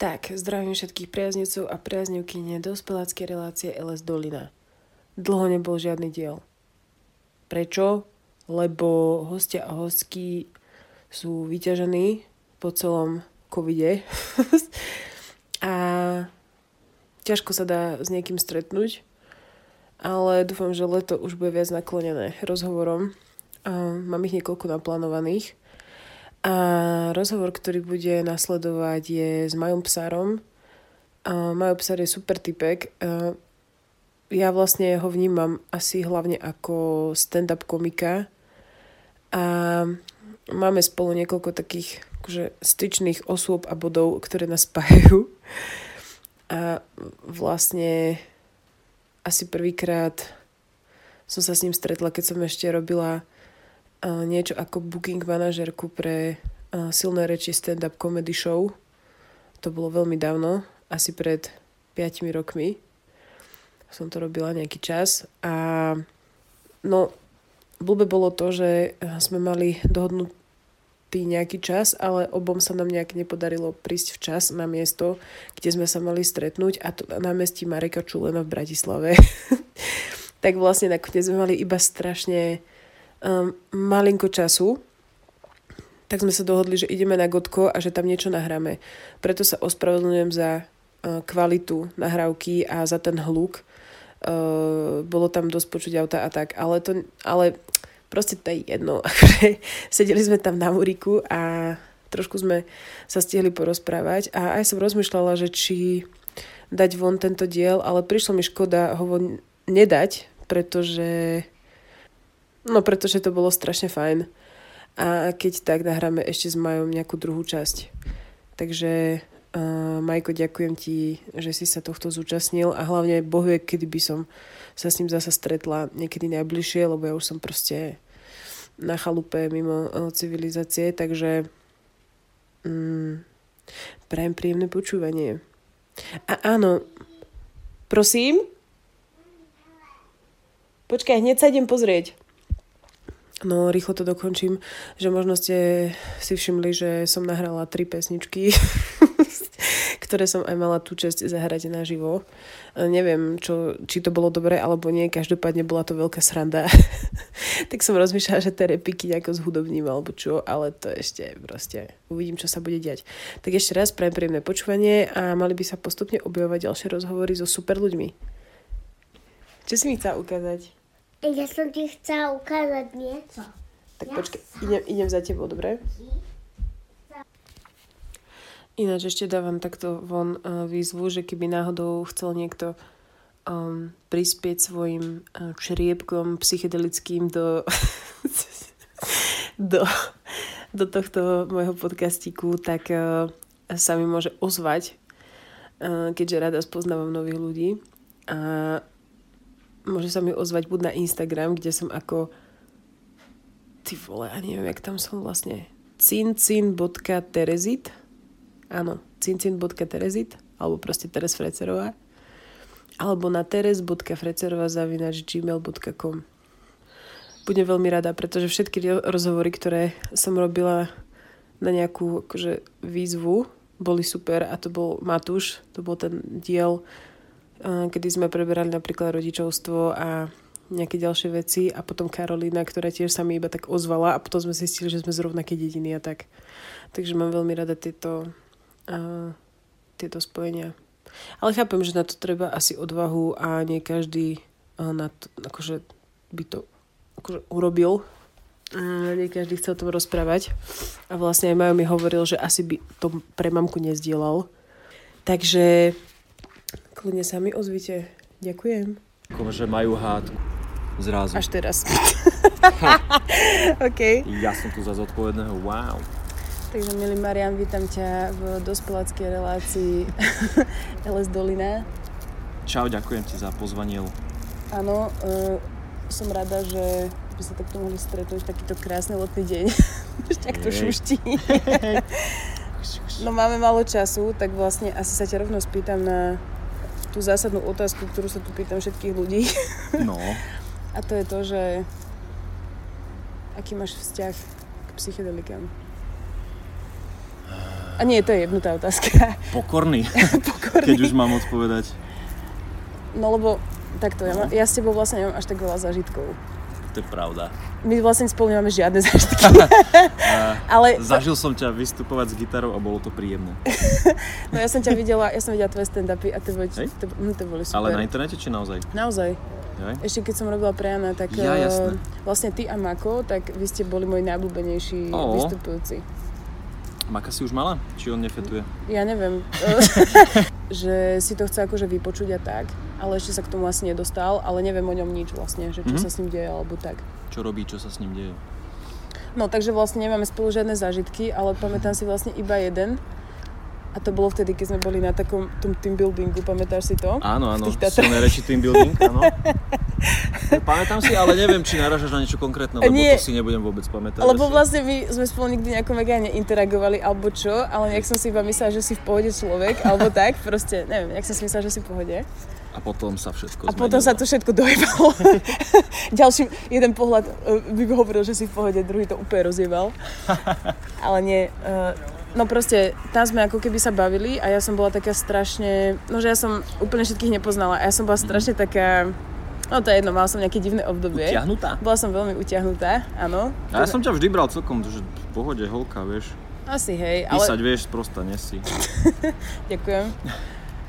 Tak, zdravím všetkých priaznicov a priaznivkyne dospeláckej relácie LS Dolina. Dlho nebol žiadny diel. Prečo? Lebo hostia a hostky sú vyťažení po celom covide a ťažko sa dá s niekým stretnúť, ale dúfam, že leto už bude viac naklonené rozhovorom. Mám ich niekoľko naplánovaných. A rozhovor, ktorý bude nasledovať, je s Majom Psárom. A Majo Psár je super typek. Ja vlastne ho vnímam asi hlavne ako stand-up komika. A máme spolu niekoľko takých akože, styčných osôb a bodov, ktoré nás spájajú. A vlastne asi prvýkrát som sa s ním stretla, keď som ešte robila uh, niečo ako booking manažerku pre uh, silné reči stand-up comedy show. To bolo veľmi dávno, asi pred 5 rokmi. Som to robila nejaký čas a no, blbe bolo to, že sme mali dohodnúť tý nejaký čas, ale obom sa nám nejak nepodarilo prísť včas na miesto, kde sme sa mali stretnúť a to na mestí Mareka Čulena v Bratislave. tak vlastne nakoniec sme mali iba strašne um, malinko času, tak sme sa dohodli, že ideme na Gotko a že tam niečo nahráme. Preto sa ospravedlňujem za uh, kvalitu nahrávky a za ten hluk. Uh, bolo tam dosť počuť auta a tak, ale, to, ale proste to je jedno. Akože sedeli sme tam na Muriku a trošku sme sa stihli porozprávať a aj som rozmýšľala, že či dať von tento diel, ale prišlo mi škoda ho von nedať, pretože no pretože to bolo strašne fajn. A keď tak nahráme ešte s Majom nejakú druhú časť. Takže uh, Majko, ďakujem ti, že si sa tohto zúčastnil a hlavne Boh vie, kedy by som sa s ním zasa stretla niekedy najbližšie, lebo ja už som proste na chalupe mimo civilizácie, takže um, prajem príjemné počúvanie. A áno, prosím? Počkaj, hneď sa idem pozrieť. No, rýchlo to dokončím, že možno ste si všimli, že som nahrala tri pesničky, ktoré som aj mala tú čest zahrať naživo. Neviem, čo, či to bolo dobré alebo nie, každopádne bola to veľká sranda. tak som rozmýšľala, že tie repiky nejako zhudobním alebo čo, ale to ešte proste uvidím, čo sa bude diať. Tak ešte raz prajem príjemné počúvanie a mali by sa postupne objavovať ďalšie rozhovory so super ľuďmi. Čo si mi chcela ukázať? Ja som ti chcela ukázať niečo. Tak ja počkaj, idem, idem za tebou, dobre? Ináč ešte dávam takto von uh, výzvu, že keby náhodou chcel niekto um, prispieť svojim uh, čriepkom psychedelickým do, do, do tohto môjho podcastiku, tak uh, sa mi môže ozvať, uh, keďže rada spoznávam nových ľudí. A môže sa mi ozvať buď na Instagram, kde som ako ty vole, ja neviem, jak tam som vlastne cincin.terezit áno, cincin.terezit alebo proste Teres Frecerová alebo na teres.frecerová zavinač gmail.com Budem veľmi rada, pretože všetky rozhovory, ktoré som robila na nejakú akože, výzvu, boli super a to bol Matúš, to bol ten diel kedy sme preberali napríklad rodičovstvo a nejaké ďalšie veci a potom Karolina, ktorá tiež sa mi iba tak ozvala a potom sme zistili, že sme z rovnaké dediny a tak. Takže mám veľmi rada tieto, uh, tieto spojenia. Ale chápem, že na to treba asi odvahu a nie každý uh, na to, akože by to akože urobil. Uh, nie každý chcel o tom rozprávať. A vlastne aj Majo mi hovoril, že asi by to pre mamku nezdielal. Takže Kľudne sa mi ozvite. Ďakujem. Že majú hádku. Zrazu. Až teraz. OK. Ja som tu za zodpovedného. Wow. Takže, milý Marian, vítam ťa v dospeláckej relácii LS Dolina. Čau, ďakujem ti za pozvanie. Áno, uh, som rada, že by sa takto mohli stretnúť takýto krásny letný deň. Ešte ak to šuští. No máme málo času, tak vlastne asi sa ťa rovno spýtam na tú zásadnú otázku, ktorú sa tu pýtam všetkých ľudí. No, A to je to, že aký máš vzťah k psychedelikám? A nie, to je jednotá otázka. pokorný, keď už mám odpovedať. No lebo takto, ja, má, ja s tebou vlastne nemám až tak veľa zážitkov. To je pravda. My vlastne spolu nemáme žiadne zážitky. Ale Zažil som ťa vystupovať s gitarou a bolo to príjemné. no, ja som ťa videla, ja som videla tvoje stand-upy a to boli, to, hm, to boli super. Ale na internete či naozaj? Naozaj. Hej? Ešte keď som robila pre Jana, tak Ja, jasné. vlastne ty a Mako, tak vy ste boli moji najblúbenejší Ó. vystupujúci. Maka si už mala? Či on nefetuje? Ja neviem, že si to chce akože vypočuť a tak, ale ešte sa k tomu asi nedostal, ale neviem o ňom nič vlastne, že čo Mhm. sa s ním deje alebo tak. Čo robí, čo sa s ním deje? No takže vlastne nemáme spolu žiadne zážitky, ale pamätám si vlastne iba jeden. A to bolo vtedy, keď sme boli na takom tom team buildingu, pamätáš si to? Áno, áno, silné reči team building, áno. Pamätám si, ale neviem, či narážaš na niečo konkrétne, lebo Nie. to si nebudem vôbec pamätať. Lebo asi. vlastne my sme spolu nikdy nejako mega neinteragovali alebo čo, ale nejak som si iba myslela, že si v pohode človek, alebo tak, proste, neviem, nejak som si myslela, že si v pohode. A potom sa všetko A potom sa to všetko dojebalo. Ďalší jeden pohľad e, by mi hovoril, že si v pohode, druhý to úplne rozjebal. Ale nie. e, No proste, tam sme ako keby sa bavili a ja som bola taká strašne, no že ja som úplne všetkých nepoznala a ja som bola strašne taká, no to je jedno, mala som nejaké divné obdobie. Utiahnutá? Bola som veľmi utiahnutá, áno. A ja som ťa vždy bral celkom, že v pohode, holka, vieš. Asi hej, ale... Písať vieš, prosta nesi. Ďakujem.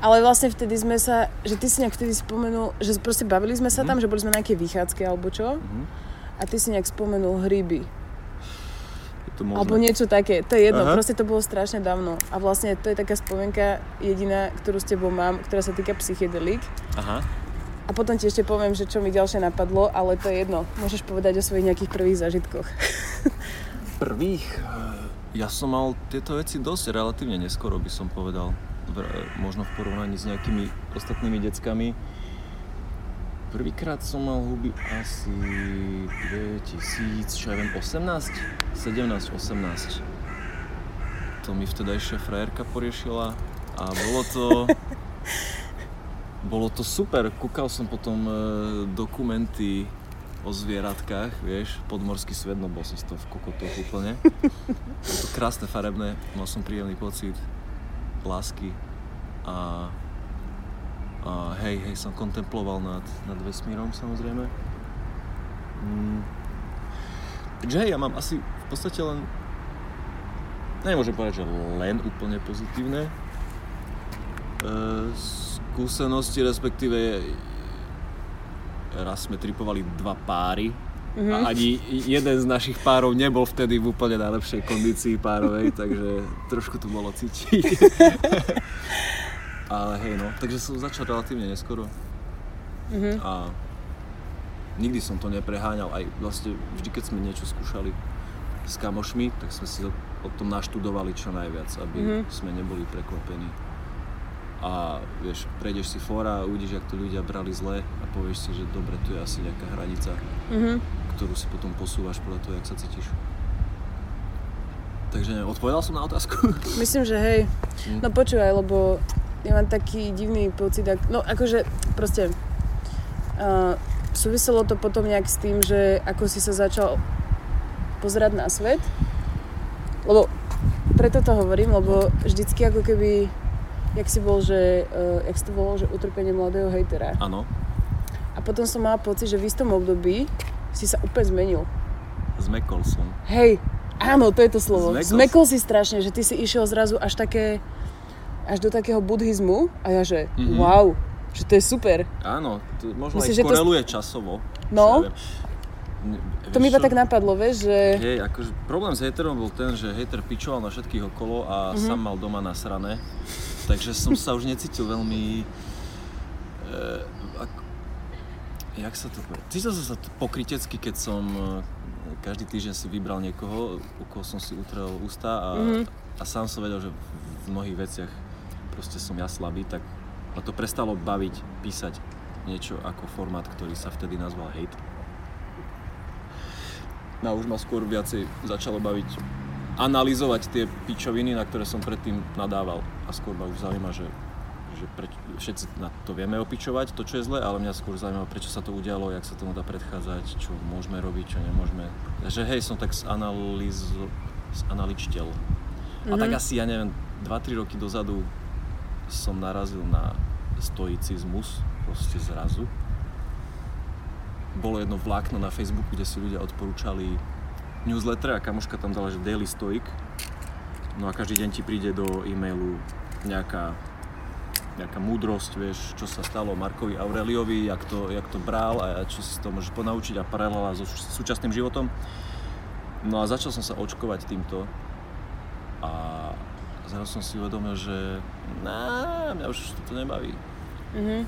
Ale vlastne vtedy sme sa, že ty si nejak vtedy spomenul, že proste bavili sme sa tam, že boli sme na nejakej vychádzke alebo čo. Mhm. A ty si nejak spomenul hryby. To možné. Alebo niečo také. To je jedno, Aha. proste to bolo strašne dávno. A vlastne to je taká spomienka jediná, ktorú s tebou mám, ktorá sa týka psychedelik. Aha. A potom ti ešte poviem, že čo mi ďalšie napadlo, ale to je jedno. Môžeš povedať o svojich nejakých prvých zážitkoch. Prvých, ja som mal tieto veci dosť relatívne neskoro, by som povedal. Možno v porovnaní s nejakými ostatnými deckami. Prvýkrát som mal huby asi 2000, čo ja viem, 18? 17, 18. To mi vtedajšia frajerka poriešila a bolo to... bolo to super. Kúkal som potom e, dokumenty o zvieratkách, vieš, podmorský svet, no bol som z toho v kokotoch úplne. Bolo to krásne, farebné, mal som príjemný pocit lásky a, a hej, hej, som kontemploval nad, nad vesmírom samozrejme. Mm. Takže hej, ja mám asi v podstate len, nemôžem povedať, že len úplne pozitívne e, skúsenosti, respektíve raz sme tripovali dva páry Mhm. a ani jeden z našich párov nebol vtedy v úplne najlepšej kondícii párovej, takže trošku to bolo cítiť. Ale hej no, takže som začal relatívne neskoro. Mhm. A nikdy som to nepreháňal, aj vlastne vždy, keď sme niečo skúšali s kamošmi, tak sme si o, tom naštudovali čo najviac, aby Mhm. sme neboli prekvapení. A vieš, prejdeš si fóra a uvidíš, jak to ľudia brali zle a povieš si, že dobre, tu je asi nejaká hranica, Mhm. ktorú si potom posúvaš podľa toho, jak sa cítiš. Takže neviem, odpovedal som na otázku? Myslím, že hej. Hm. No počúvaj, lebo ja mám taký divný pocit, ak, no akože proste uh, súviselo to potom nejak s tým, že ako si sa začal pozerať na svet. Lebo preto to hovorím, lebo vždycky ako keby, jak si bol, že, uh, jak si to volalo, že utrpenie mladého hejtera. Áno, A potom som mala pocit, že v istom období si sa úplne zmenil. zmekol som. Hej, áno, to je to slovo. Zmekol Zmekol, si strašne, že ty si išiel zrazu až také, až do takého buddhizmu a ja že, Mhm. wow, že to je super. Áno, to možno Myslíš, aj že to- koreluje časovo. No. To mi iba tak napadlo, vieš, že... Hej, akože problém s haterom bol ten, že hater pičoval na všetkých okolo a Mhm. sám mal doma nasrané. Takže som sa už necítil veľmi... E, ako, jak sa to povie? Cítil som sa pokrytecky, keď som e, každý týždeň si vybral niekoho, u koho som si utrel ústa a, Mhm. a sám som vedel, že v mnohých veciach proste som ja slabý, tak ma to prestalo baviť písať niečo ako formát, ktorý sa vtedy nazval hate. No a už ma skôr viacej začalo baviť analyzovať tie pičoviny, na ktoré som predtým nadával. A skôr ma už zaujíma, že, že preč, všetci na to vieme opičovať, to čo je zle, ale mňa skôr zaujíma, prečo sa to udialo, jak sa tomu dá predchádzať, čo môžeme robiť, čo nemôžeme. Že hej, som tak zanaliz... zanaličtel. A tak asi, ja neviem, 2-3 roky dozadu som narazil na stoicizmus, proste zrazu. Bolo jedno vlákno na Facebooku, kde si ľudia odporúčali newsletter a kamoška tam dala, že Daily Stoic. No a každý deň ti príde do e-mailu nejaká, nejaká múdrosť, vieš, čo sa stalo Markovi Aureliovi, jak to, jak to bral a čo si z toho môžeš ponaučiť a paralela so súčasným životom. No a začal som sa očkovať týmto a zrazu som si uvedomil, že ná, mňa už to nebaví. Mhm.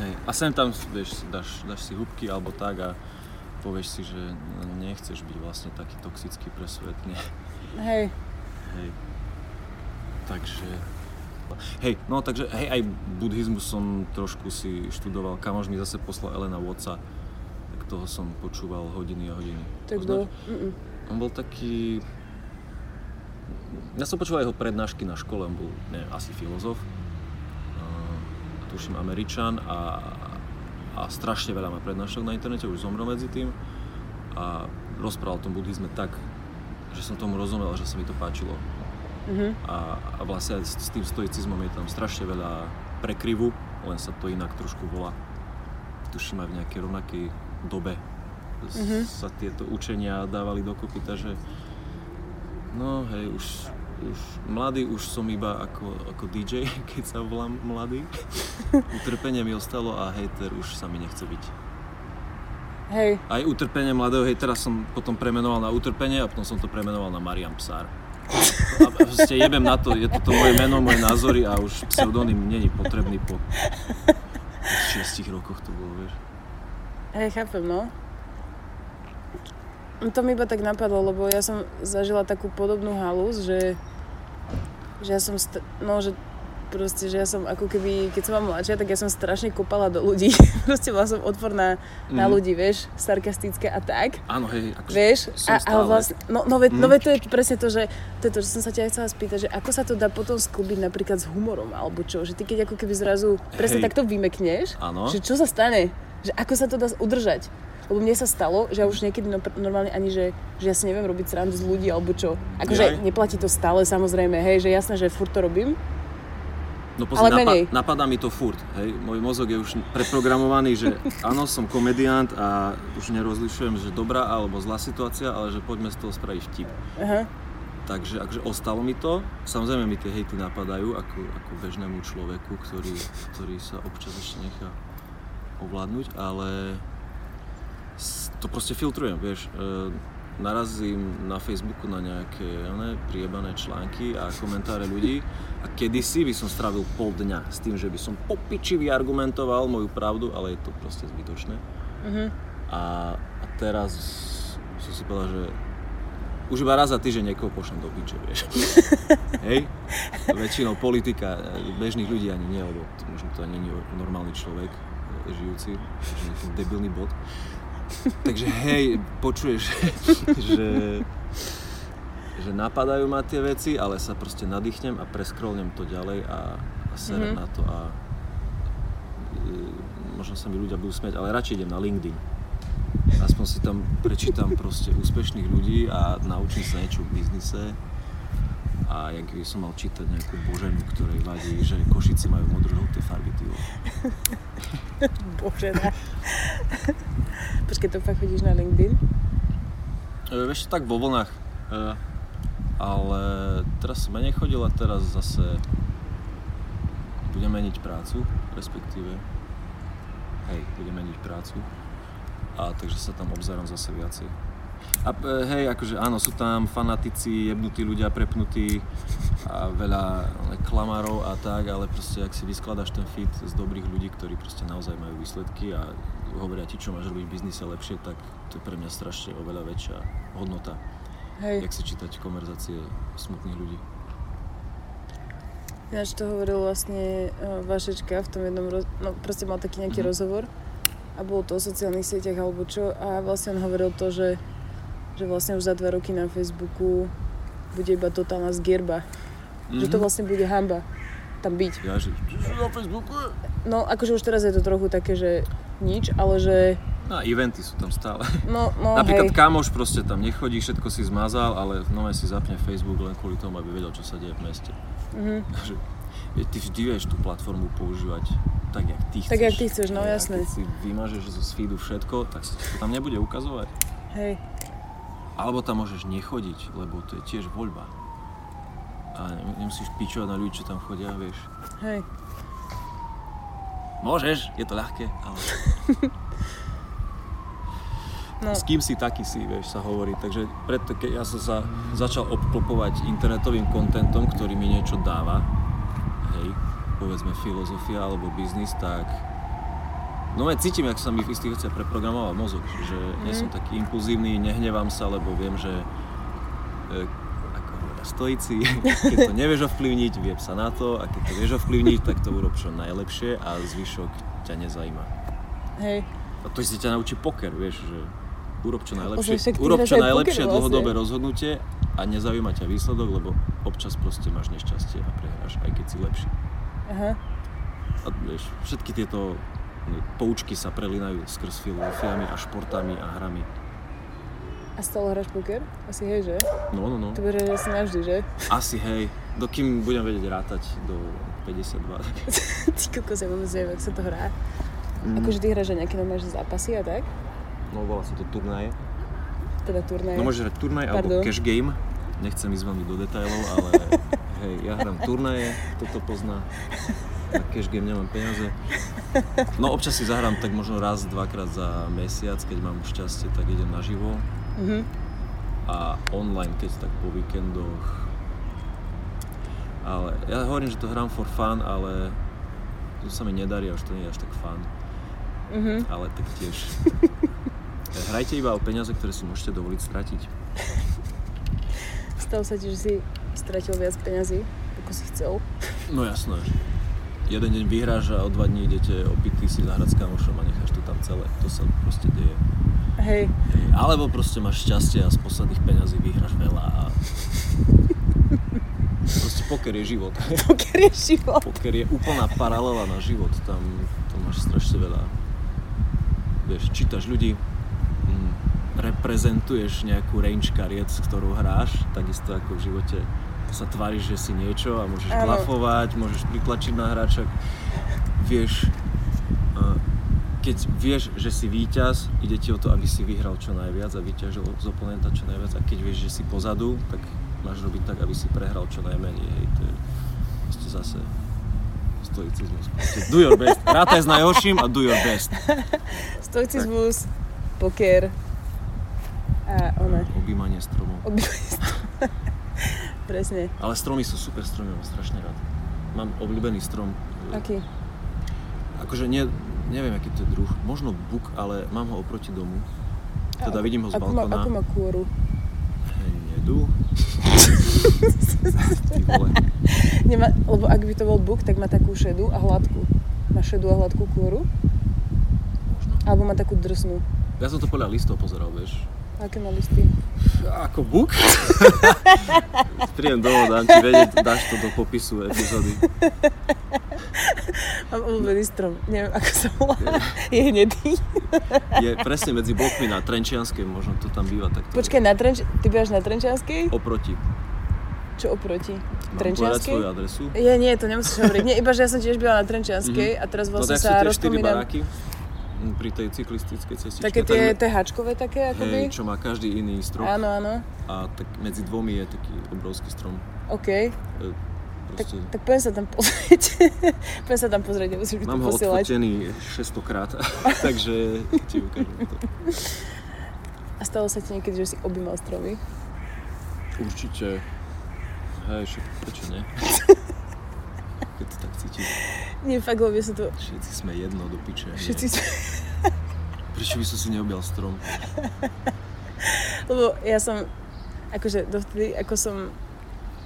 Hej. A sem tam, vieš, dáš, dáš si hubky alebo tak a povieš si, že nechceš byť vlastne taký toxický pre svet, nie? Hej. Hej. Takže... Hej, no takže, hej, aj buddhizmus som trošku si študoval. Kamož mi zase poslal Elena Watsa, tak toho som počúval hodiny a hodiny. Poznáš? Mm-mm. On bol taký... Ja som počúval jeho prednášky na škole, on bol, neviem, asi filozof. Uh, tuším Američan a, a strašne veľa má prednášok na internete, už zomrel medzi tým. A rozprával o tom buddhizme tak, že som tomu rozumel, že sa mi to páčilo. Mhm. A, a vlastne s, s tým stoicizmom je tam strašne veľa prekryvu, len sa to inak trošku volá. Tuším aj v nejakej rovnakej dobe Mhm. sa tieto učenia dávali dokopy, takže no hej, už, už mladý už som iba ako, ako DJ, keď sa volám mladý. Utrpenie mi ostalo a hejter už sa mi nechce byť. Hej. Aj utrpenie mladého hejtera som potom premenoval na utrpenie a potom som to premenoval na Marian Psár. Proste jebem na to, je toto moje meno, moje názory a už pseudonym není potrebný po 6 rokoch to bolo, vieš. Hej, chápem, no. To mi iba tak napadlo, lebo ja som zažila takú podobnú halus, že, že ja som, st- no, že proste, že ja som ako keby, keď som bola mladšia, tak ja som strašne kopala do ľudí. proste bola som odporná na Mhm. ľudí, vieš, sarkastická a tak. Áno, hej, akože Vieš, som a, stále. vlastne, no, no, veď, no Mhm. veď to je presne to, že to je to, že som sa ťa chcela spýtať, že ako sa to dá potom sklbiť napríklad s humorom, alebo čo, že ty keď ako keby zrazu presne Hej. takto vymekneš, Áno. že čo sa stane, že ako sa to dá udržať. Lebo mne sa stalo, že ja už niekedy no, normálne ani, že, že ja si neviem robiť srandu z ľudí alebo čo. Akože neplatí to stále samozrejme, hej, že jasné, že furt to robím. No ale pozri, menej. napa- napadá mi to furt, hej. Môj mozog je už preprogramovaný, že áno, som komediant a už nerozlišujem, že dobrá alebo zlá situácia, ale že poďme z toho spraviť vtip. Aha. Takže akože ostalo mi to. Samozrejme mi tie hejty napadajú ako, ako bežnému človeku, ktorý, ktorý sa občas ešte nechá ovládnuť, ale to proste filtrujem, vieš. E, narazím na Facebooku na nejaké one, priebané články a komentáre ľudí a kedysi by som strávil pol dňa s tým, že by som po piči vyargumentoval moju pravdu, ale je to proste zbytočné. Mhm. A, a teraz som si povedal, že už iba raz za týždeň niekoho pošlem do piče, vieš. Hej? Väčšinou politika, e, bežných ľudí ani nie, lebo to, možno to ani nie je normálny človek e, žijúci, nejaký debilný bod. Takže hej, počuješ, že, že napadajú ma tie veci, ale sa proste nadýchnem a preskrolnem to ďalej a, a serem Mhm. na to a e, možno sa mi ľudia budú smiať, ale radšej idem na LinkedIn. Aspoň si tam prečítam proste úspešných ľudí a naučím sa niečo v biznise. A jak by som mal čítať nejakú boženu, ktorej vadí, že Košice majú modro-žlté farby, ty vole. Bože, ne. Počkej, to fakt chodíš na LinkedIn? E, vieš, tak vo vlnách. E, ale teraz som menej chodil a teraz zase budem meniť prácu, respektíve. Hej, budem meniť prácu. A takže sa tam obzerám zase viacej. A e, hej, akože áno, sú tam fanatici, jebnutí ľudia, prepnutí a veľa ale, klamárov a tak, ale proste ak si vyskladaš ten feed z dobrých ľudí, ktorí proste naozaj majú výsledky a hovoria ti, čo máš robiť v biznise lepšie, tak to je pre mňa strašne oveľa väčšia hodnota, Hej. jak si čítať konverzácie smutných ľudí. Ináč to hovoril vlastne uh, Vašečka v tom jednom, roz... no proste mal taký nejaký Mhm. rozhovor a bolo to o sociálnych sieťach alebo čo a vlastne on hovoril to, že že vlastne už za dva roky na Facebooku bude iba totálna zgierba. Že to Mhm. vlastne bude hamba tam byť. Ja, že na Facebooku? No akože už teraz je to trochu také, že nič, ale že No, eventy sú tam stále. no, no Napríklad hej. kamoš proste tam nechodí, všetko si zmazal, ale v nové si zapne Facebook len kvôli tomu, aby vedel, čo sa deje v meste. Mhm. Takže je- ty vždy vieš tú platformu používať tak, jak ty chceš. Tak, jak ty chceš, no, jasné. Keď si vymažeš zo feedu všetko, tak sa to tam nebude ukazovať. Hej. Alebo tam môžeš nechodiť, lebo to je tiež voľba. A ne- nemusíš pičovať na ľudí, čo tam chodia, vieš. Hej. Môžeš, je to ľahké, ale... No. S kým si taký si, vieš, sa hovorí. Takže preto, keď ja som sa začal obklopovať internetovým kontentom, ktorý mi niečo dáva, hej, povedzme filozofia alebo biznis, tak no ja cítim, jak sa mi v istých veciach preprogramoval mozog, že nie som taký impulzívny, nehnevám sa, lebo viem, že e, ako hovoria stoici, keď to nevieš ovplyvniť, viem sa na to a keď to vieš ovplyvniť, tak to urob čo najlepšie a zvyšok ťa nezajíma. Hej. A to si ťa naučí poker, vieš, že urob čo Ozaj, najlepšie, ty urob čo aj najlepšie poker vlastne. dlhodobé rozhodnutie a nezaujíma ťa výsledok, lebo občas proste máš nešťastie a prehráš, aj keď si lepší. Aha. A vieš, všetky tieto poučky sa prelínajú skrz filozofiami a športami a hrami. A stále hráš poker? Asi hej, že? No, no, no. To bude asi navždy, že? Asi hej, dokým budem vedieť rátať do 52. Ty kokos, ja vôbec neviem, ak sa to hrá. Mm. Akože ty hráš aj nejaké normálne zápasy a tak? No, volá sa to turnaje. Teda turnaje. No môžeš hrať turnaj Pardon. alebo cash game. Nechcem ísť veľmi do detailov, ale hej, ja hrám turnaje, toto pozná. Na cash game nemám peniaze. No občas si zahrám tak možno raz, dvakrát za mesiac, keď mám šťastie, tak idem naživo. Mhm. A online, keď tak po víkendoch. Ale ja hovorím, že to hrám for fun, ale to sa mi nedarí a už to nie je až tak fun. Mhm. Ale tak tiež. Hrajte iba o peniaze, ktoré si môžete dovoliť stratiť. Stalo sa ti, že si stratil viac peňazí, ako si chcel. No jasné. Jeden deň vyhráš a o dva dní idete opitý si zahrať s kamošom a necháš to tam celé. To sa proste deje. Hej. Hej. Alebo proste máš šťastie a z posledných peňazí vyhráš veľa a... Proste poker je život. Poker je život. Poker je úplná paralela na život. Tam to máš strašne veľa. Vieš, čítaš ľudí, mm, reprezentuješ nejakú range kariet, s ktorou hráš, takisto ako v živote sa tváriš, že si niečo a môžeš Áno. blafovať, môžeš pritlačiť na hráča. Vieš, keď vieš, že si víťaz, ide ti o to, aby si vyhral čo najviac a vyťažil z oponenta čo najviac a keď vieš, že si pozadu, tak máš robiť tak, aby si prehral čo najmenej. Hej, to je proste zase stoicizmus. Proste do your best. Rátaj s najhorším a do your best. Stoicizmus, poker a ona. Objímanie stromov. Obývanie Presne. Ale stromy sú super stromy, mám strašne rád. Mám obľúbený strom. Aký? Akože nie, neviem, aký to je druh. Možno buk, ale mám ho oproti domu. Teda A- vidím ho z má, balkóna. má kôru? Nedu. Ty vole. Nemá, lebo ak by to bol buk, tak má takú šedú a hladkú. Má šedú a hladkú kôru? Možno. Alebo má takú drsnú. Ja som to podľa listov pozeral, vieš. Aké má listy? Ako buk? Príjem domov, dám ti vedieť, dáš to do popisu epizódy. Mám obľúbený strom. Neviem, ako sa volá. Je hnedý. Je presne medzi blokmi na Trenčianskej, možno to tam býva takto. Počkaj, na Trenč... Ty bývaš na Trenčianskej? Oproti. Čo oproti? Trenčianskej? svoju adresu? Je, nie, to nemusíš hovoriť. Nie, iba že ja som tiež bývala na Trenčianskej a teraz No vlastne tak sú sa tie 4 rozpomínam. baráky pri tej cyklistickej cestičke. Také tie tak, THčkové také, akoby? hej, čo má každý iný strop Áno, áno. a tak medzi dvomi je taký obrovský strom. OK. E, Tak, tak poďme sa tam pozrieť. poďme sa tam pozrieť, nemusíš mi to mám ho posielať. odfotený 600 krát, takže ti ukážem to. A stalo sa ti niekedy, že si objímal stromy? Určite. Hej, však prečo nie? Keď to tak cítiš. Nie, fakt, lebo sa to... Všetci sme jedno do piče. Všetci sme... Prečo by som si neobjal strom? Lebo ja som, akože dovtedy, ako som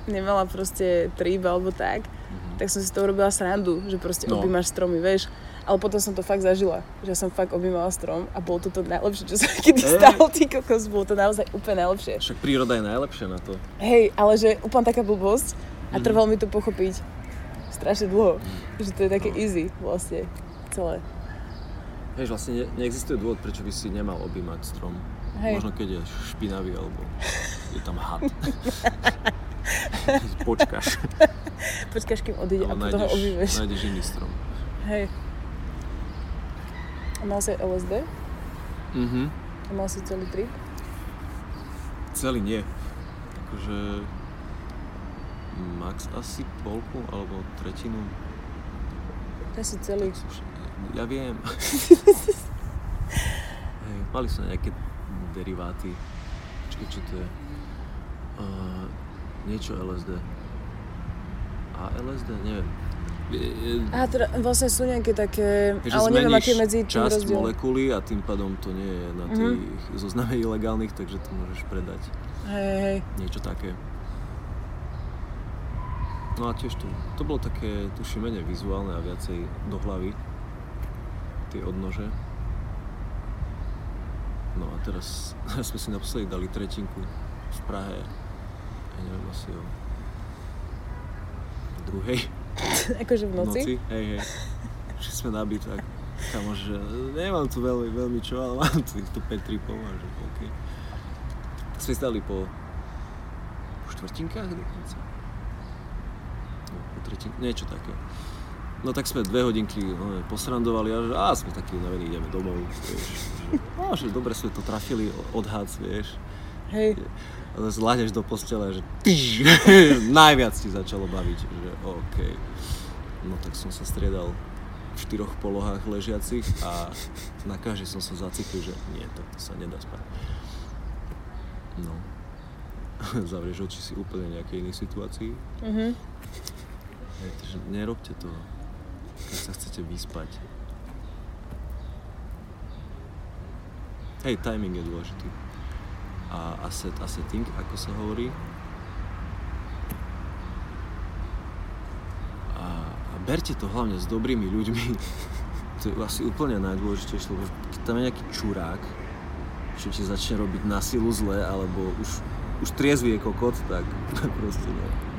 nemala proste trip alebo tak, Mhm. tak som si to urobila srandu, že proste No. objímaš stromy, vieš. Ale potom som to fakt zažila, že som fakt objímala strom a bolo to to najlepšie, čo sa kedy Hej. stalo, ty kokos, bolo to naozaj úplne najlepšie. Však príroda je najlepšia na to. Hej, ale že úplne taká blbosť a Mhm. trvalo mi to pochopiť strašne dlho, že to je také No. easy vlastne celé. Vieš, vlastne ne, neexistuje dôvod, prečo by si nemal objímať strom. Hej. Možno keď je špinavý, alebo je tam had. Počkáš. Počkáš, kým odíde a potom ho objímeš. nájdeš iný strom. Hej. A mal si LSD? Mhm. A mal si celý trip? Celý nie. Akože max asi polku alebo tretinu. To si celý. Ja viem. Hej, mali sa nejaké deriváty. Počkaj, čo to je? Uh, niečo LSD. A LSD, neviem. A teda vlastne sú nejaké také, že ale neviem, aký medzi tým časť rozdiel. molekuly a tým pádom to nie je na tých mm-hmm. zozname ilegálnych, takže to môžeš predať. Hej, hej. Niečo také. No a tiež to, to bolo také, tuším, menej vizuálne a viacej do hlavy. Tie odnože. No a teraz, teraz sme si naposledy dali tretinku v Prahe. Ja neviem, asi o druhej akože v noci. noci. Hej, hej. Že sme nabití tak. Kamo, že nemám tu veľmi, veľmi čo, ale mám tu týchto 5 tripov a že OK. Sme si dali po, po štvrtinkách dokonca. No, po tretin, niečo také. No tak sme dve hodinky no, posrandovali a že á, sme takí unavení, ideme domov, vieš. No, že dobre sme to trafili, odhad, vieš. Hej. A zase láhneš do postele, že tyž, najviac ti začalo baviť, že OK. No tak som sa striedal v štyroch polohách ležiacich a na každej som sa zacikl, že nie, to sa nedá spať. No. Zavrieš oči si úplne nejakej inej situácii. Mhm. Takže nerobte to, keď sa chcete vyspať. Hej, timing je dôležitý. A asset, assetting, ako sa hovorí. A, a berte to hlavne s dobrými ľuďmi. To je asi úplne najdôležitejšie, lebo keď tam je nejaký čurák, čo ti začne robiť na silu zle, alebo už, už triezvy kokot, tak proste nie.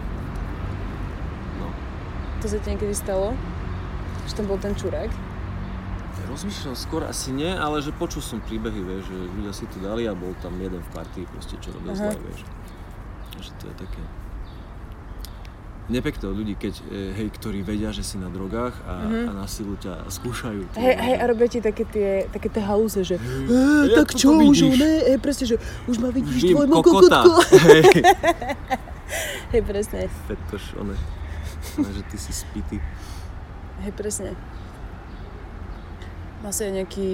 To sa ti niekedy stalo? Že tam bol ten čurák? Rozmýšľam skôr asi nie, ale že počul som príbehy, vieš, že ľudia si to dali a bol tam jeden v partii proste, čo robil zle, vieš. Že to je také nepekné od ľudí, keď, e, hej, ktorí vedia, že si na drogách a, a na silu ťa skúšajú. Hej, hej, a robia ti také tie, také tie halúze, že jak tak čo, už vidíš?" ne, hej, presne, že už ma vidíš tvojmu kokotku. Hej, Hej, presne, fetoš, one. Že ty si spity. hej, presne. Mal si aj nejaký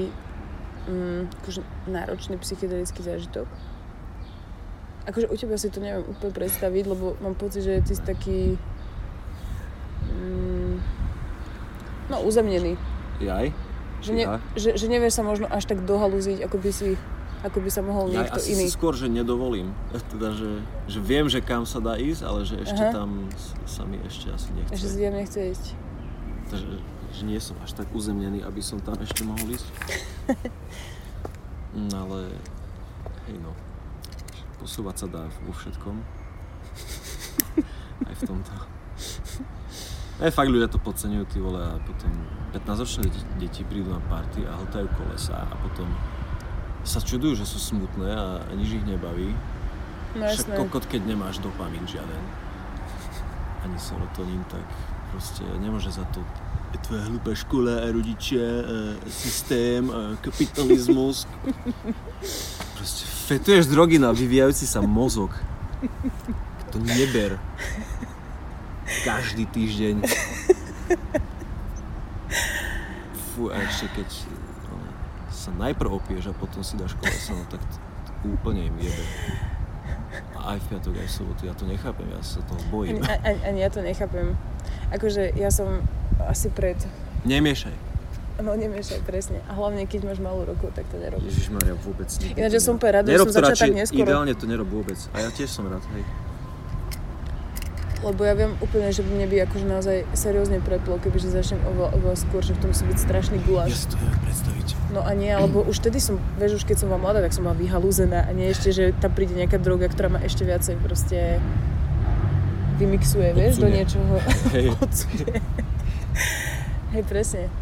mm, akože náročný psychedelický zážitok? Akože u teba si to neviem úplne predstaviť, lebo mám pocit, že ty si taký mm, no uzemnený. Jaj? Že, ne, Ja? že, že nevieš sa možno až tak dohalúziť, ako by si ako by sa mohol Ja niekto asi iný. skôr, že nedovolím. Teda, že, že viem, že kam sa dá ísť, ale že ešte Aha. tam sa mi ešte asi nechce. Že si tam nechce ísť. Takže, že nie som až tak uzemnený, aby som tam ešte mohol ísť. No ale, hej no, posúvať sa dá vo všetkom. Aj v tomto. Aj fakt ľudia to podceňujú, ty vole, a potom 15-ročné deti, deti prídu na party a hltajú kolesa a potom sa čudujú, že sú smutné a, nič ich nebaví. No Však kokot, keď nemáš dopamín žiaden, ani serotonín, tak proste nemôže za to je tvoja hlúpa škola a rodičia, a systém, a kapitalizmus. Proste fetuješ drogy na vyvíjajúci sa mozog. To neber. Každý týždeň. Fú, a ešte keď sa najprv opieš a potom si dáš kolesa, no tak úplne im jebe. A aj v piatok, aj v sobotu, ja to nechápem, ja sa toho Ani, bojím. ani, ani ja to nechápem. Akože ja som asi pred... Nemiešaj. No nemiešaj presne. A hlavne, keď máš malú rokov, tak to nerobíš. Ježišmaria, vôbec nikdy. Ináč ja som úplne rada, že som začala radšej, tak neskoro. Ideálne to nerob vôbec. A ja tiež som rád, hej. Lebo ja viem úplne, že mne by akože naozaj seriózne preplo, kebyže začnem oveľa, oveľa skôr, že v tom musí byť strašný Ja guláš. si to neviem predstaviť. No a nie, alebo už vtedy som, vieš, už keď som bola mladá, tak som bola vyhalúzená a nie ešte, že tam príde nejaká droga, ktorá ma ešte viacej proste vymixuje, vieš, do niečoho. Hej. Hej, presne.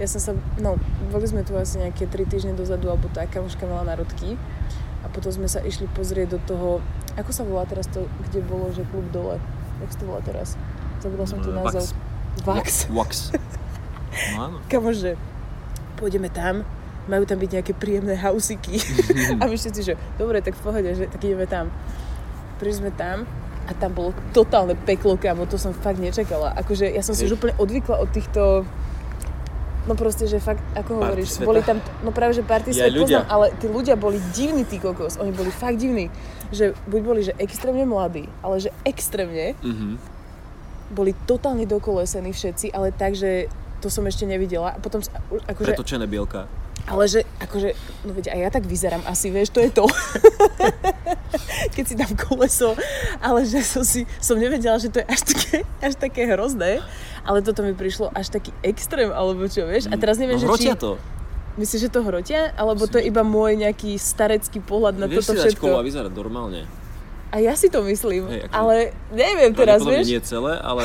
Ja som sa, no, boli sme tu asi nejaké 3 týždne dozadu, alebo tak, kamoška mala narodky. A potom sme sa išli pozrieť do toho, ako sa volá teraz to, kde bolo, že klub dole. Jak sa to volá teraz? Zabudla som tu Eh, názov. Vax. Wax. No áno. Kamože, pôjdeme tam, majú tam byť nejaké príjemné hausiky. a my všetci, že dobre, tak v pohode, že tak ideme tam. Prišli sme tam a tam bolo totálne peklo, kamo, to som fakt nečakala. Akože ja som si už úplne odvykla od týchto No proste, že fakt, ako hovoríš, sveta? boli tam, no práve, že party Ja, svet ľudia. poznám, ale tí ľudia boli divní, tí kokos, oni boli fakt divní. Že buď boli, že extrémne mladí, ale že extrémne, Mhm. boli totálne dokolesení všetci, ale tak, že to som ešte nevidela. A potom, akože, Pretočené bielka. Ale že, akože, no veď aj ja tak vyzerám asi, vieš, to je to. Keď si dám koleso, ale že som si, som nevedela, že to je až také, až také hrozné. Ale toto mi prišlo až taký extrém, alebo čo, vieš? A teraz neviem, no, že či... to. Myslíš, že to hrotia? Alebo to je iba môj nejaký starecký pohľad na Vieš toto si všetko? kolo a vyzerať normálne. A ja si to myslím, Hej, ako- ale neviem teraz, vieš? nie celé, ale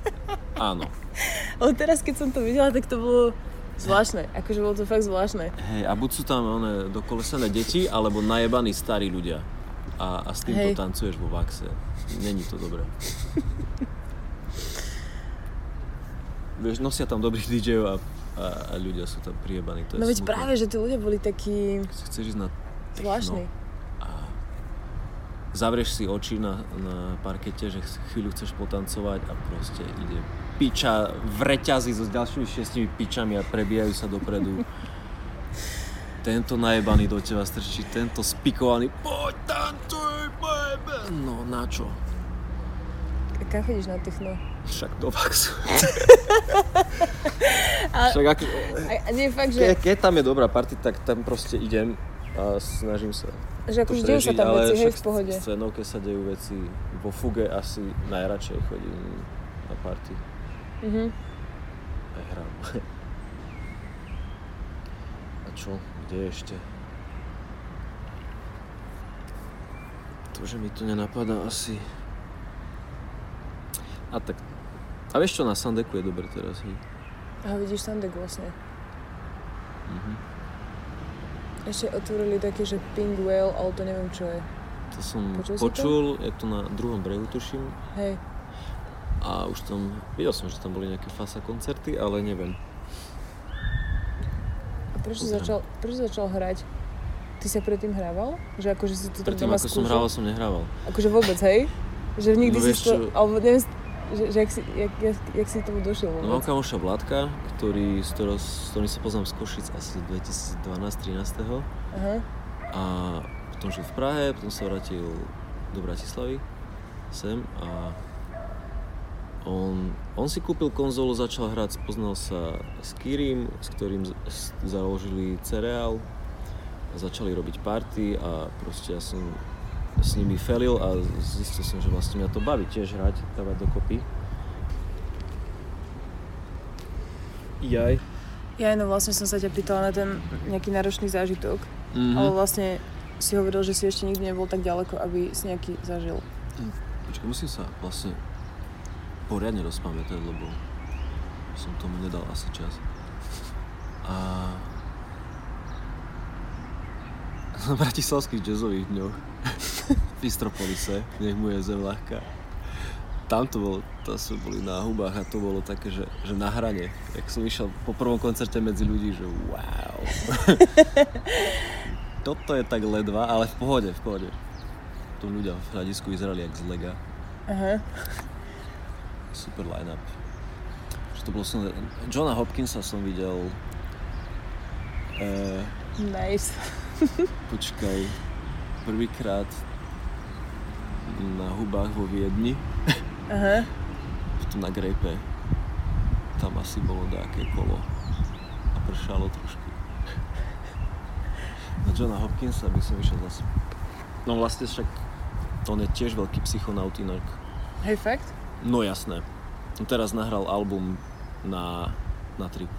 áno. Ale teraz, keď som to videla, tak to bolo zvláštne. Akože bolo to fakt zvláštne. Hej, a buď sú tam one dokolesené deti, alebo najebaní starí ľudia. A, a s týmto Hej. tancuješ vo vaxe. Není to dobré. Vieš, nosia tam dobrých DJov a, a, a ľudia sú tam priebaní. To je No veď smutné. práve, že tí ľudia boli takí chceš ísť na zvláštni. Zavrieš si oči na, na parkete, že chvíľu chceš potancovať a proste ide piča v reťazi so ďalšími šiestimi pičami a prebijajú sa dopredu. Tento najebaný do teba strčí, tento spikovaný, poď tancuj, baby! No na čo? Kam chodíš na techno? Však do vaxu. Však ak, A, nie fakt, ke, že, keď tam je dobrá party, tak tam proste idem a snažím sa že akože dejú sa tam veci, hej, v pohode. v cenovke sa dejú veci. Vo fuge asi najradšej chodím na party. Mhm. Aj hrám. A čo? Kde ešte? To, že mi to nenapadá asi. A tak... A vieš čo, na Sandeku je dobre teraz, hej? A vidíš Sandek vlastne. Mhm. Ešte otvorili také, že Pink Whale, ale to neviem čo je. To som Počul si to? počul, je to na druhom brehu, tuším. Hej. A už tam, videl som, že tam boli nejaké fasa koncerty, ale neviem. A prečo si Pozriem. začal, prečo začal hrať? Ty sa predtým hrával? Že akože si to Predtým, ako som skúšal? hrával, som nehrával. Akože vôbec, hej? Že nikdy No si vieš to, čo- alebo neviem, že, že jak, si, jak, jak, jak si tomu došiel No mám vôbec? kamoša Vládka, ktorý, s, ktorou, s ktorým sa poznám z Košic asi 2012-13. Aha. A potom žil v Prahe, potom sa vrátil do Bratislavy sem a on, on si kúpil konzolu, začal hrať, spoznal sa s Kirim, s ktorým založili Cereal začali robiť party a proste ja som s nimi felil a zistil som, že vlastne mňa to baví tiež hrať, dávať dokopy. Jaj. Ja no vlastne som sa ťa pýtala na ten nejaký náročný zážitok, Mhm. ale vlastne si hovoril, že si ešte nikdy nebol tak ďaleko, aby si nejaký zažil. Počkaj, musím sa vlastne poriadne rozpamätať, lebo som tomu nedal asi čas. A na bratislavských jazzových dňoch v Istropolise, nech mu je zem ľahká. Tam to bolo, tam sme boli na hubách a to bolo také, že, že na hrane. Jak som išiel po prvom koncerte medzi ľudí, že wow. Toto je tak ledva, ale v pohode, v pohode. Tu ľudia v hľadisku vyzerali jak z lega. Aha. Super line-up. Že to bolo som... Johna Hopkinsa som videl... E, Nice. počkaj, prvýkrát na hubách vo Viedni, Aha. potom na Grape. Tam asi bolo nejaké kolo a pršalo trošku. Na Johna Hopkinsa by som išiel zase. No vlastne však on je tiež veľký psychonaut inak. Hej, fakt? No jasné. On teraz nahral album na, na trip.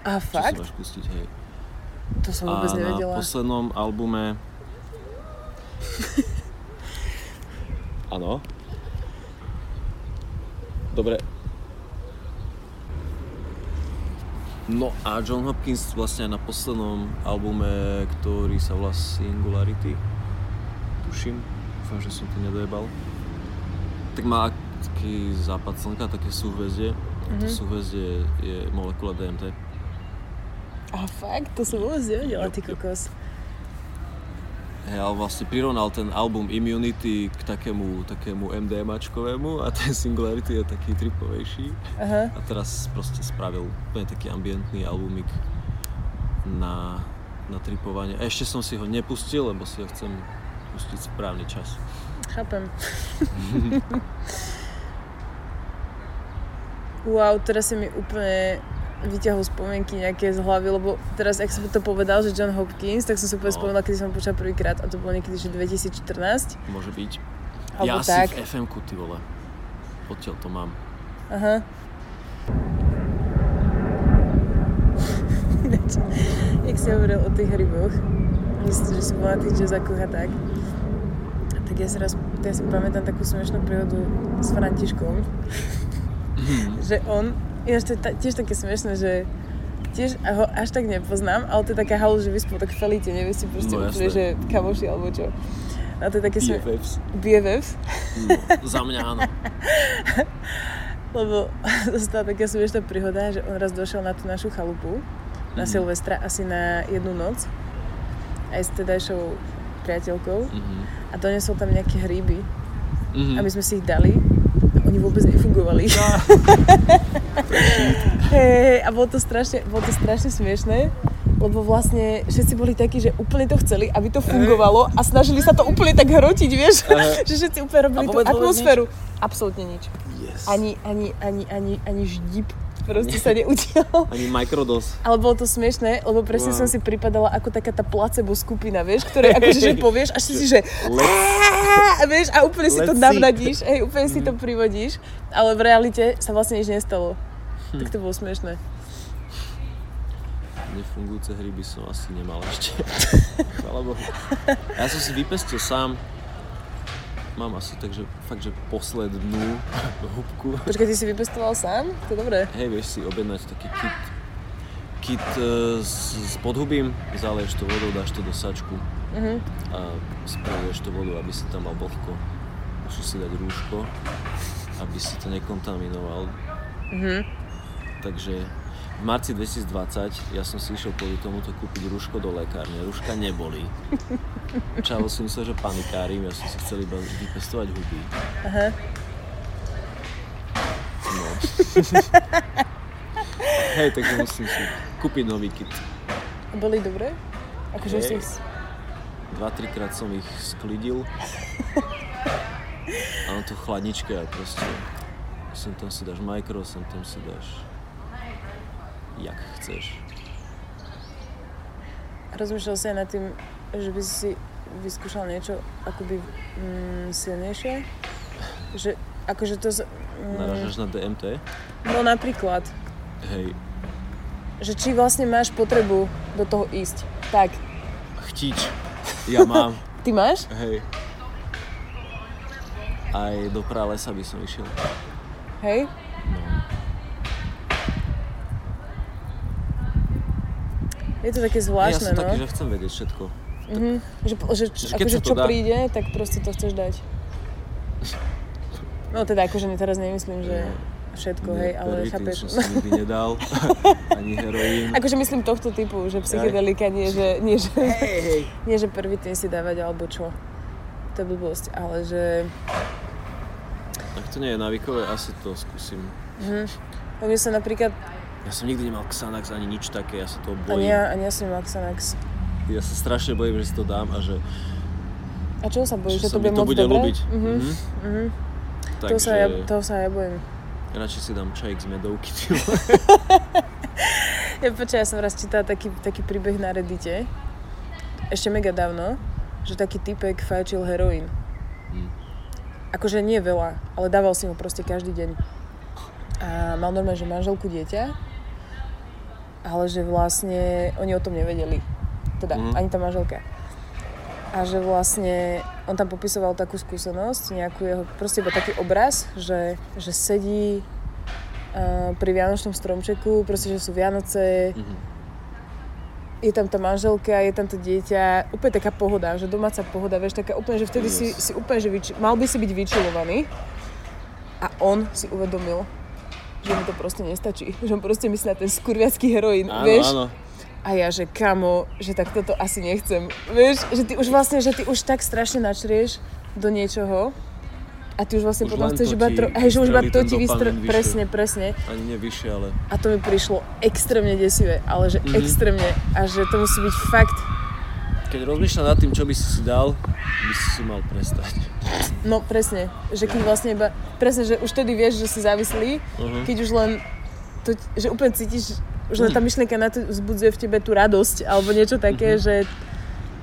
A Čo si fakt? máš pustiť, hej. To som vôbec A na nevedela. poslednom albume... Áno. Dobre. No a John Hopkins vlastne na poslednom albume, ktorý sa volá Singularity, tuším, dúfam, že som to nedojebal, tak má taký západ slnka, také súhvezdie. A to súhvezdie je molekula DMT. A fakt? To som vôbec nevedela, ty kokos. Hej, ale vlastne prirovnal ten album Immunity k takému, takému MDMAčkovému a ten Singularity je taký tripovejší. Aha. A teraz proste spravil úplne taký ambientný albumik na, na tripovanie. A ešte som si ho nepustil, lebo si ho chcem pustiť správny čas. Chápem. wow, teraz si mi úplne vyťahol spomienky nejaké z hlavy, lebo teraz, ak som to povedal, že John Hopkins, tak som si úplne No. spomenula, keď som počula prvýkrát a to bolo niekedy, že 2014. Môže byť. Alebo ja tak. si v FM-ku, ty vole. Odtiaľ to mám. Aha. Ináč, Jak si hovoril o tých ryboch, si- že si bola tých jazzakoch a tak, tak ja si raz, ja si pamätám takú smiešnú príhodu s Františkom, že on, ináč to je ta, tiež také smiešné, že tiež ho až tak nepoznám, ale to je taká halu, že vy spolu tak felíte, nevie si proste No, úplne, že kamoši alebo čo. A to je také BFFs. BFFs. No, za mňa áno. Lebo to stala taká smiešná príhoda, že on raz došiel na tú našu chalupu na Mhm. Silvestra asi na jednu noc aj s tedajšou priateľkou Mhm. a donesol tam nejaké hríby Mhm. a my sme si ich dali oni vôbec nefungovali. Hej, a bolo to, strašne, bolo to strašne smiešné, lebo vlastne všetci boli takí, že úplne to chceli, aby to fungovalo a snažili sa to úplne tak hrotiť, vieš, že všetci úplne robili tú atmosféru. Absolútne nič. Yes. Ani, ani, ani, ani, ani ždip proste sa neudial. Ani microdose. Ale bolo to smiešné, lebo presne Wow. som si pripadala ako taká tá placebo skupina, vieš, ktoré akože že povieš, až si že a vieš, a úplne si to navnadíš, hej, úplne si to privodíš, ale v realite sa vlastne nič nestalo. Tak to bolo smiešné. nefungujúce hryby som asi nemal ešte. Chvala Bohu. Ja som si vypestil sám. Mám asi takže fakt, že poslednú húbku. Počkaj, ty si vypestoval sám? To je dobré. Hej, vieš si objednať taký kit, kit e, s, s podhubím, zaleješ to vodou, dáš to do sačku Mhm. a spreješ to vodu, aby si tam mal vlhko. Musíš si dať rúško, aby si to nekontaminoval. Mhm. Takže v marci 2020 ja som si išiel kvôli tomuto kúpiť rúško do lekárne. Rúška neboli. Čavo si myslel, že panikárim, ja som si chcel iba vypestovať huby. Aha. No. Hej, takže musím si kúpiť nový kit. Boli dobré? Akože Hej. si. Dva, trikrát som ich sklidil. A na to chladničke a proste sem tam si dáš mikro, sem tam si dáš jak chceš. Rozmýšľal si aj nad tým, že by si vyskúšal niečo akoby mm, silnejšie? Že, akože to... z- Mm, Narážaš na DMT? no napríklad, Hej, že či vlastne máš potrebu do toho ísť. Tak, chtič. Ja mám. ty máš? Hej. Aj do pralesa by som išiel. Hej? No. Je to také ja zvláštne, som no. taký, že chcem vedieť všetko. Mhm. Že, že, Že akože čo dá- príde, tak proste to chceš dať. No teda akože ne- teraz nemyslím, že všetko, hej, ale chápeš. som si nikdy nedal. Ani heroín. Akože myslím tohto typu, že psychedelika nie, že, nie, že, Hej, hej. nie, že prvý tým si dávať alebo čo. To je blbosť, ale že... Ak to nie je návykové, asi to skúsim. Mňa sa napríklad, Ja som nikdy nemal Xanax ani nič také, ja sa toho ani bojím. ja, ani ja som nemal Xanax. Ja sa strašne bojím, že si to dám a že, A čo sa bojíš, že, že to bude to moc bude dobré? ľúbiť. Mhm. Mhm. Takže To, sa ja, toho sa ja bojím. radšej si dám čajík z medovky. ty. Ja počkaj, ja som raz čítala taký, taký príbeh na Reddite, ešte mega dávno, že taký typek fajčil heroín. Hm. Akože nie veľa, ale dával si ho proste každý deň. A mal normálne, že manželku dieťa, ale že vlastne oni o tom nevedeli. Teda Mhm. ani tá manželka. A že vlastne on tam popisoval takú skúsenosť, nejakú jeho, proste iba taký obraz, že, že sedí uh, pri Vianočnom stromčeku, proste, že sú Vianoce, Mhm. je tam tá manželka, je tam to dieťa, úplne taká pohoda, že domáca pohoda, vieš, taká úplne, že vtedy si, si úplne, že vyči, mal by si byť vyčilovaný a on si uvedomil, že mu to proste nestačí, že on proste myslí na ten skurviacký heroín, Áno, vieš. áno. A ja, že kamo, že tak toto asi nechcem. Vieš, že ty už vlastne, že ty už tak strašne načrieš do niečoho a ty už vlastne Už potom chceš iba, tro... hej, že už iba to ti vystr... Presne, presne. Ani nie vyššie, ale... A to mi prišlo extrémne desivé, ale že Mhm. extrémne. A že to musí byť fakt, Keď rozmýšľam nad tým, čo by si si dal, by si si mal prestať. no presne, že keď vlastne iba, presne, že už tedy vieš, že si závislý, Uh-huh. keď už len, to, že úplne cítiš, že len tá myšlienka na to vzbudzuje v tebe tú radosť, alebo niečo také, Mhm. že,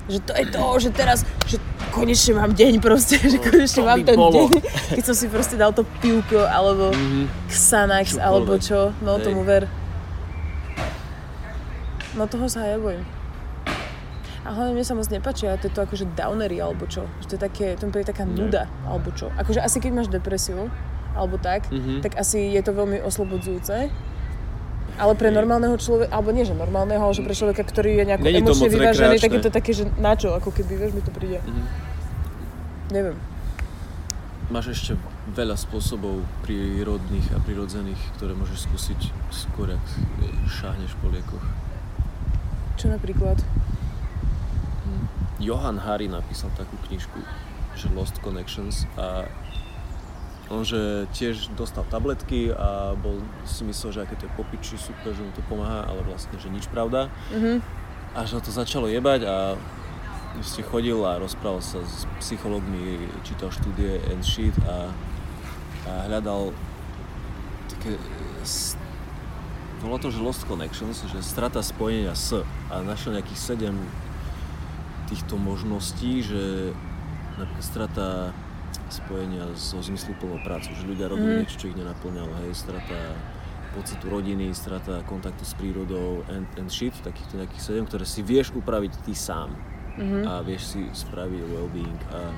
že to je to, že teraz, že konečne mám deň proste, že konečne to mám ten bolo. deň, keď som si proste dal to pivko, alebo Mhm. Xanax, Čokoľvek. alebo čo, no Hej. tomu ver. No toho sa aj ja bojím. A hlavne mne sa moc nepáči, a to je to akože downery alebo čo. Že to je také, to mi príde taká nuda alebo čo. Akože asi keď máš depresiu alebo tak, Mhm. tak asi je to veľmi oslobodzujúce. Ale pre normálneho človeka, alebo nie že normálneho, ale že pre človeka, ktorý je nejako Není to emočne vyvážený, tak je to také, že na čo, ako keby, vieš, mi to príde. Mhm. Neviem. Máš ešte veľa spôsobov prírodných a prirodzených, ktoré môžeš skúsiť skôr, ak šáhneš po liekoch. Čo napríklad? Johan Hari napísal takú knižku, že Lost Connections a on, že tiež dostal tabletky a bol, si myslel, že aké to je popiči, super, že mu to pomáha, ale vlastne, že nič pravda. Mhm. Až ho to začalo jebať a ste chodil a rozprával sa s psychológmi, čítal štúdie and shit a, a hľadal také, bolo to, že Lost Connections, že strata spojenia s a našiel nejakých 7 týchto možností, že napríklad strata spojenia so zmysluplnou prácou, že ľudia robili Mhm. niečo, čo ich nenaplňalo, hej, strata pocitu rodiny, strata kontaktu s prírodou and, and shit, takýchto nejakých sedem, ktoré si vieš upraviť ty sám Mhm. a vieš si spraviť well-being a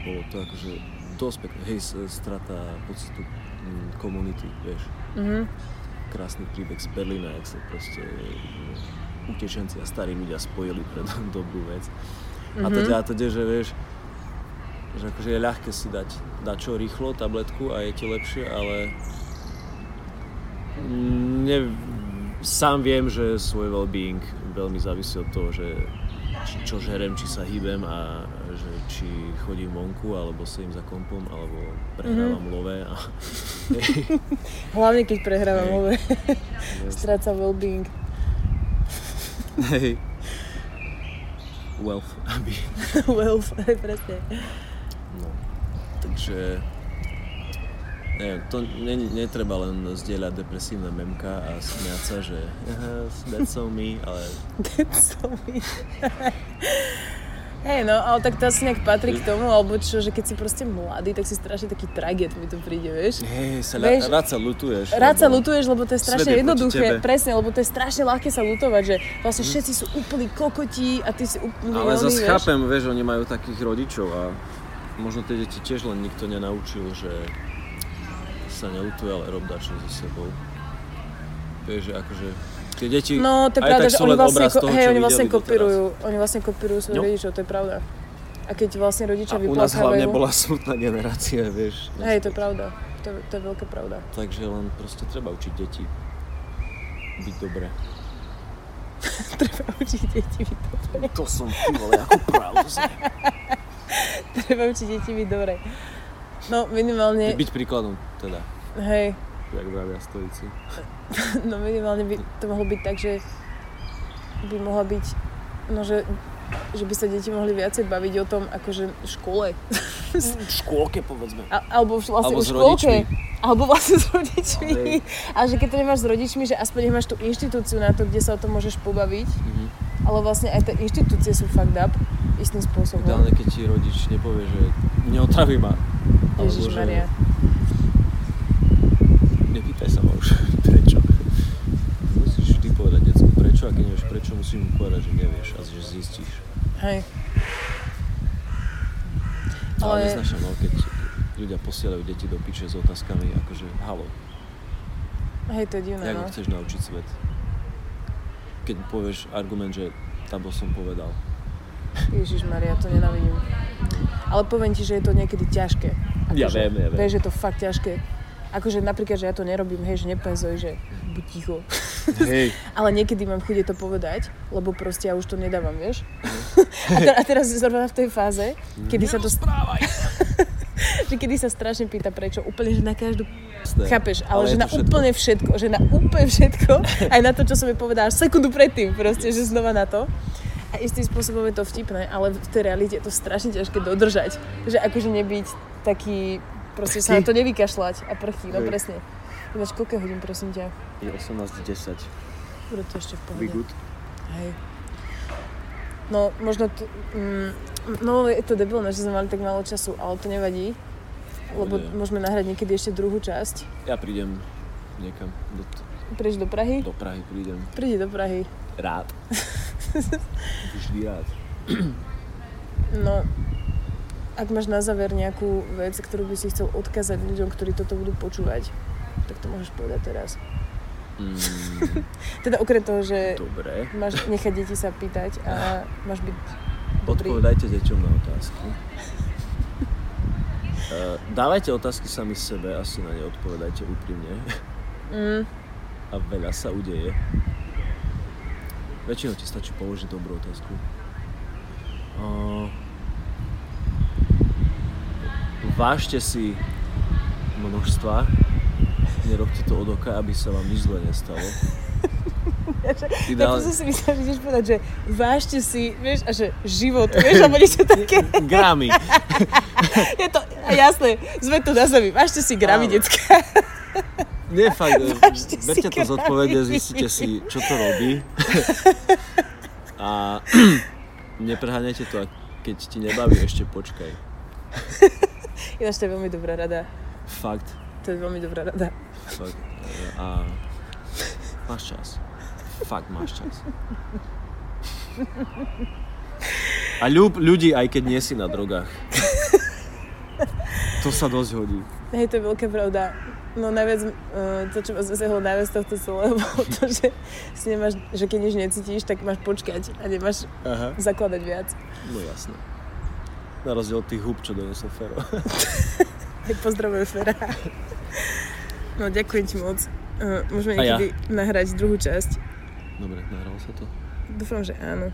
bolo to akože dosť pekné, hej, strata pocitu mm, komunity, vieš, Mhm. krásny príbeh z Berlína, jak sa proste mm, utečenci a starí ľudia spojili pre dobrú vec. A Mhm. teda, a teda, že vieš, že akože je ľahké si dať, dať čo rýchlo, tabletku a je ti lepšie, ale ne, sám viem, že svoj well-being veľmi závisí od toho, že či, čo žerem, či sa hýbem a že či chodím vonku, alebo sedím za kompom, alebo prehrávam Mhm. love. A, Hlavne keď prehrávam Hej. ove. Stráca well-being. hej. Wealth, aby Wealth, presne. Takže neviem, to ne, netreba len zdieľať depresívne memka a smiať sa, že that's so me, ale That's so me. Hej, no, ale tak to asi nejak patrí k tomu, alebo čo, že keď si proste mladý, tak si strašne taký traget mi to príde, vieš. hej, sa Vieš, rád sa lutuješ. Rád sa lebo- lutuješ, lebo to je strašne je jednoduché, presne, lebo to je strašne ľahké sa lutovať, že vlastne všetci sú úplní kokotí a ty si úplný Ale zase chápem, vieš, oni majú takých rodičov a možno tie deti tiež len nikto nenaučil, že sa nelutuje, ale rob dačo so sebou. Vieš, že akože tie deti No, to je pravda, tak že oni vlastne, obraz toho, hej, oni vlastne kopírujú, oni vlastne kopírujú svojich No. rodičov, to je pravda. A keď vlastne rodičia A u nás hlavne vyplakávajú... bola smutná generácia, vieš. Hej, to je pravda. To, je- to je veľká pravda. Takže len proste treba učiť deti byť dobré. Treba učiť deti byť dobre. To som ty vole, ako pravdu. Treba učiť deti byť dobre. No, minimálne, Byť príkladom teda, hej, jak vravia stojíci. no minimálne by to mohlo byť tak, že by mohla byť, no že, že by sa deti mohli viacej baviť o tom, akože v škole. V škôlke povedzme. A, alebo vlastne Alebo v škôlke. Alebo vlastne s rodičmi. Ale že keď to nemáš s rodičmi, že aspoň máš tú inštitúciu na to, kde sa o tom môžeš pobaviť. Mhm. Ale vlastne aj tie inštitúcie sú fucked up istým spôsobom. Ideálne, keď ti rodič nepovie, že neotraví ma. Alebo Ježiš že-. Nepýtaj sa ma už, prečo. Musíš vždy povedať decku prečo a keď nevieš prečo, musím mu povedať, že nevieš a že zistíš. Hej. Ale, Ale- neznášam, no, keď ľudia posielajú deti do piče s otázkami, akože halo, Hej, to je divné, jak no. ho chceš naučiť svet? Keď povieš argument, že tabo som povedal. Ježiš Maria, to nenávidím. Ale poviem ti, že je to niekedy ťažké. Ja Akože, viem, ja viem. Vieš, že je to fakt ťažké. Akože napríklad, že ja to nerobím, hej, že nepenzoj, že buď ticho. Hej. Ale niekedy mám chuť to povedať, lebo proste ja už to nedávam, vieš. Mhm. a, te- a teraz zrovna v tej fáze, kedy sa to... že kedy sa strašne pýta prečo, úplne, že na každú... Jasné. Chápeš, ale, je že na všetko. úplne všetko, že na úplne všetko, aj na to, čo som jej povedala až sekundu predtým, proste, že znova na to. A istým spôsobom je to vtipné, ale v tej realite je to strašne ťažké dodržať. Že akože nebyť taký, proste sa na to nevykašľať a prchý, no Hej. presne. Ináč, koľko hodín, prosím ťa? Je 18.10. Bude to ešte v pohode. Be good. Hej. No, možno to, mm, no je to debilné, že sme mali tak málo času, ale to nevadí, lebo Pohode. môžeme nahrať niekedy ešte druhú časť. Ja prídem niekam do, Prídeš do Prahy? do Prahy, prídem. Prídi do Prahy. Rád. Vždy rád. No, ak máš na záver nejakú vec, ktorú by si chcel odkázať ľuďom, ktorí toto budú počúvať, tak to môžeš povedať teraz. Mm, Teda okrem toho, že dobre. máš nechať deti sa pýtať a máš byť dobrý. Odpovedajte deťom na otázky. Eh, Dávajte otázky sami sebe a si na ne odpovedajte úprimne. Mm, A veľa sa udeje. Väčšinou ti stačí položiť dobrú otázku. Uh, vážte si množstva. Nerobte to od oka, aby sa vám nič zle nestalo. Že, ja to si myslel, že ideš povedať, že vážte si, vieš, a že život, vieš, alebo niečo také. Gramy. Je to, jasné, sme tu na zemi, vážte si gramy, decka. Nie, fakt, eh, Vážte si berte to zodpovedne, zistite si, čo to robí. A nepreháňajte to, a keď ti nebaví, ešte počkaj. Ináč to je veľmi dobrá rada. Fakt, To je veľmi dobrá rada. fakt. eh, A máš čas. Fakt máš čas. A ľub ľudí, aj keď nie si na drogách. To sa dosť hodí. Hej, to je veľká pravda. No najviac, uh, to, čo ma zasiahlo najviac z tohto celého, bolo to, že si nemáš, že keď nič necítiš, tak máš počkať a nemáš Aha. zakladať viac. No jasné. Na rozdiel od tých hub, čo donesol Fero. Hej, pozdravujem Fera. No ďakujem ti moc. Uh, môžeme A ja. niekedy nahrať druhú časť. Dobre, nahralo sa to? Dúfam, že áno.